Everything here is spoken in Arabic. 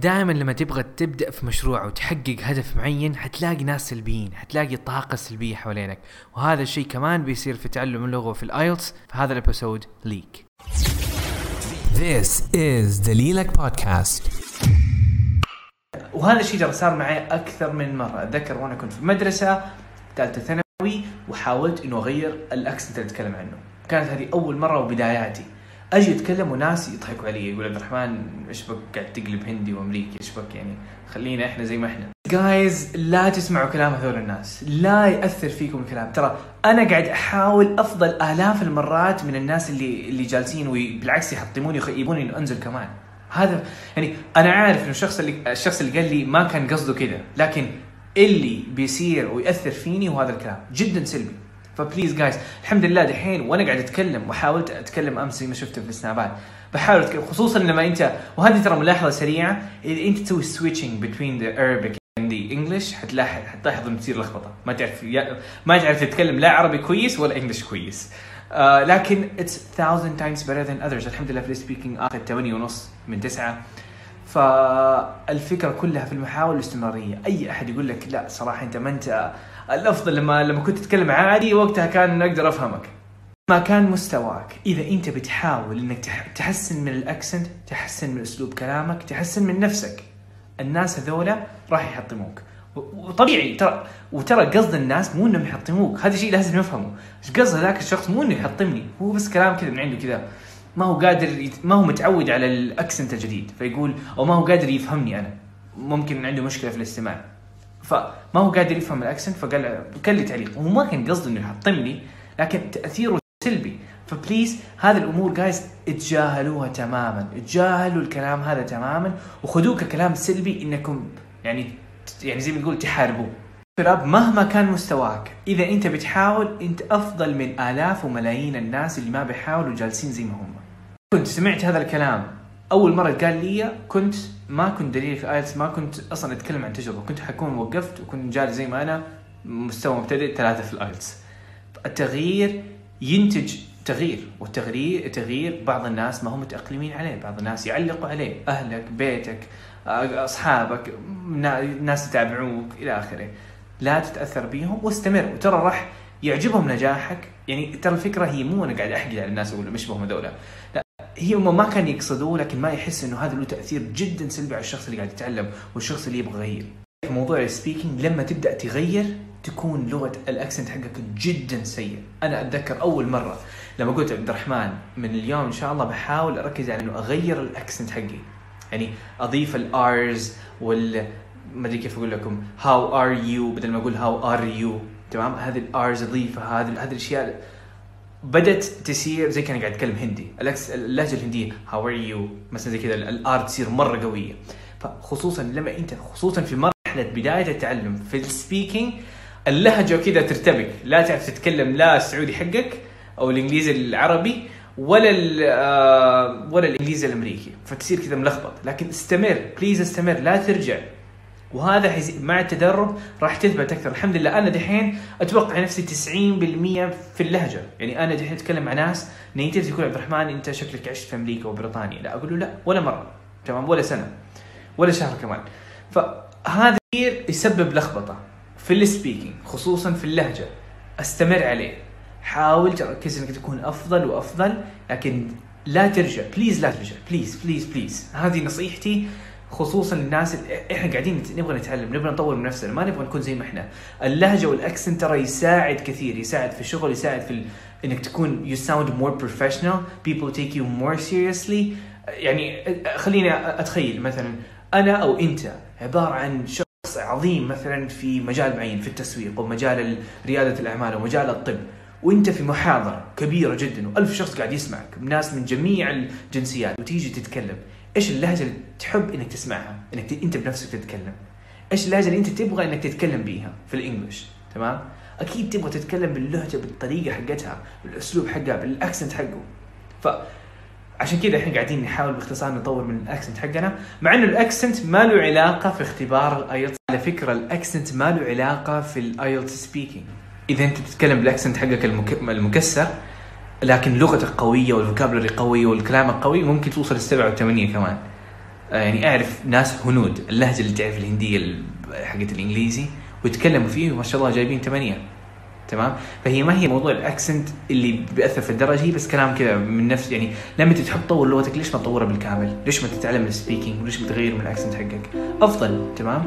دائما لما تبغى تبدأ في مشروع وتحقق هدف معين حتلاقي ناس سلبيين حتلاقي طاقة سلبية حوالينك. وهذا الشيء كمان بيصير في تعلم اللغة في ال IELTS في هذا ال episode like This is دليلك بودكاست وهذا الشيء ترى صار معي أكثر من مرة. أتذكر وأنا كنت في المدرسة ثالثة ثانوي وحاولت إنه أغير ال accent اللي أتكلم عنه. كانت هذه أول مرة وبداياتي. أجي اتكلم وناس يضحكوا علي يقول عبد الرحمن إيش بك؟ قاعد تقلب هندي وأمريكي إيش بك يعني؟ خلينا إحنا زي ما إحنا. جايز لا تسمعوا كلام هذول الناس. لا يأثر فيكم الكلام. ترى أنا قاعد أحاول أفضل آلاف المرات من الناس اللي اللي جالسين وبالعكس يحطموني ويخيبوني إنه أنزل كمان. هذا يعني أنا عارف إنه الشخص اللي الشخص اللي قال لي ما كان قصده كذا لكن اللي بيصير ويأثر فيني هو هذا الكلام. جدا سلبي. ف please guys الحمد لله دحين وأنا قاعد اتكلم وحاولت اتكلم امس زي ما شفته في السنابات بحاول اتكلم خصوصا لما انت وهذه ترى ملاحظة سريعة إذا انت تسوي switching بين the Arabic and the English حتلاحظ حتلاحظ انه تصير لخبطة. ما تعرف ما تعرف تتكلم لا عربي كويس ولا English كويس. آه لكن it's thousand times better than others. الحمد لله في ال speaking اخذ 8 ونص من 9 فالفكرة كلها في المحاولة الاستمرارية. أي أحد يقول لك لا صراحة أنت ما أنت الأفضل لما لما كنت تتكلم عادي وقتها كان أقدر أفهمك. ما كان مستواك. إذا أنت بتحاول إنك تحسن من الأكسنت تحسن من أسلوب كلامك تحسن من نفسك. الناس هذولا راح يحطموك. وطبيعي ترى وترى قصد الناس مو إنهم يحطموك. هذا شيء لازم نفهمه إيش قصد ذاك الشخص؟ مو إنه يحطمني. هو بس كلام كذا من عنده كذا. ما هو قادر يت... ما هو متعود على الأكسنت الجديد فيقول أو ما هو قادر يفهمني أنا. ممكن عنده مشكلة في الاستماع. فما هو قادر يفهم ال accent فقال كان لي تعليق. وهو ما كان قصده إنه يحطمني لكن تأثيره سلبي. ف please هذه الأمور guys اتجاهلوها تماما. اتجاهلوا الكلام هذا تماما وخذوه ككلام سلبي إنكم يعني يعني زي ما تقول تحاربوه. شباب مهما كان مستواك. إذا أنت بتحاول أنت أفضل من آلاف وملايين الناس اللي ما بيحاولوا جالسين زي ما هم. كنت سمعت هذا الكلام. أول مرة قال لي كنت ما كنت دليل في IELTS ما كنت أصلا أتكلم عن تجربة. كنت حكون وقفت وكنت جالس زي ما أنا مستوى مبتدئ ثلاثة في ال IELTS. التغيير ينتج تغيير والتغيير تغيير بعض الناس ما هم متأقلمين عليه. بعض الناس يعلقوا عليه. أهلك بيتك أصحابك ناس يتابعوك إلى آخره. لا تتأثر بيهم واستمر. وترى راح يعجبهم نجاحك. يعني ترى الفكرة هي مو أنا قاعد أحكي على الناس أقول مش بهم هذولا. لا هي هم ما كان يقصدوه لكن ما يحس إنه هذا له تأثير جدا سلبي على الشخص اللي قاعد يتعلم والشخص اللي يبغى يغير. في موضوع ال speaking لما تبدأ تغير تكون لغة ال accent حقك جدا سيء. أنا أتذكر أول مرة لما قلت عبد الرحمن من اليوم إن شاء الله بحاول أركز على إنه أغير ال accent حقي. يعني أضيف ال Rs وال ما أدري كيف أقول لكم. how are you بدل ما أقول how are you تمام؟ هذه ال Rs اضيفها هذه هذه الأشياء بدأت تصير زي كان قاعد أتكلم هندي. اللهجة الهندية how are you مثلا زي كذا ال R تصير مرة قوية. فخصوصا لما أنت خصوصا في مرحلة بداية التعلم في ال speaking اللهجة كذا ترتبك. لا تعرف تتكلم لا السعودي حقك أو الإنجليزي العربي ولا آه، ولا الإنجليزي الأمريكي. فتصير كذا ملخبط. لكن استمر please استمر لا ترجع. وهذا. مع التدرب راح تثبت أكثر. الحمد لله. أنا دحين أتوقع نفسي 90% في اللهجة. يعني أنا دحين أتكلم مع ناس native يقول عبد الرحمن أنت شكلك عشت في أمريكا وبريطانيا. لا أقول له لا ولا مرة. تمام؟ ولا سنة. ولا شهر كمان. فهذا يسبب لخبطة في ال speaking خصوصا في اللهجة. أستمر عليه. حاول تركز إنك تكون أفضل وأفضل لكن لا ترجع. please لا ترجع. please please please هذه نصيحتي خصوصا للناس إحنا قاعدين نبغى نتعلم نبغى نطور من نفسنا ما نبغى نكون زي ما إحنا. اللهجة والاكسنت ترى يساعد كثير يساعد في الشغل يساعد في ال... إنك تكون you sound more professional people take you more seriously. يعني خليني أتخيل مثلا أنا أو أنت عبارة عن شخص عظيم مثلا في مجال معين في التسويق أو مجال ريادة الأعمال أو مجال الطب. وأنت في محاضرة كبيرة جدا وألف شخص قاعد يسمعك ناس من جميع الجنسيات وتيجي تتكلم. إيش اللهجة اللي تحب إنك تسمعها؟ إنك ت... أنت بنفسك تتكلم. إيش اللهجة اللي أنت تبغى إنك تتكلم بيها في ال English؟ تمام؟ أكيد تبغى تتكلم باللهجة بالطريقة حقتها بالأسلوب حقها بال accent حقه. ف عشان كذا إحنا قاعدين نحاول باختصار نطور من ال accent حقنا مع إنه ال accent ما له علاقة في اختبار ال IELTS على فكرة ال accent ما له علاقة في ال IELTS speaking إذا أنت بتتكلم بال accent حقك المكسر لكن لغتك قوية وال vocabulary قوي والكلام قوي ممكن توصل للسبعه والثمانية كمان آه، يعني أعرف ناس هنود اللهجة اللي تعرف الهندية ال- حقت الإنجليزي ويتكلموا فيه وما شاء الله جايبين ثمانية تمام فهي ما هي موضوع ال accent اللي بيأثر في الدرجة هي بس كلام كذا من نفس يعني لما تحب تطور لغتك ليش ما تطورها بالكامل؟ ليش ما تتعلم ال speaking؟ وليش ما تغير من ال accent حقك؟ أفضل تمام؟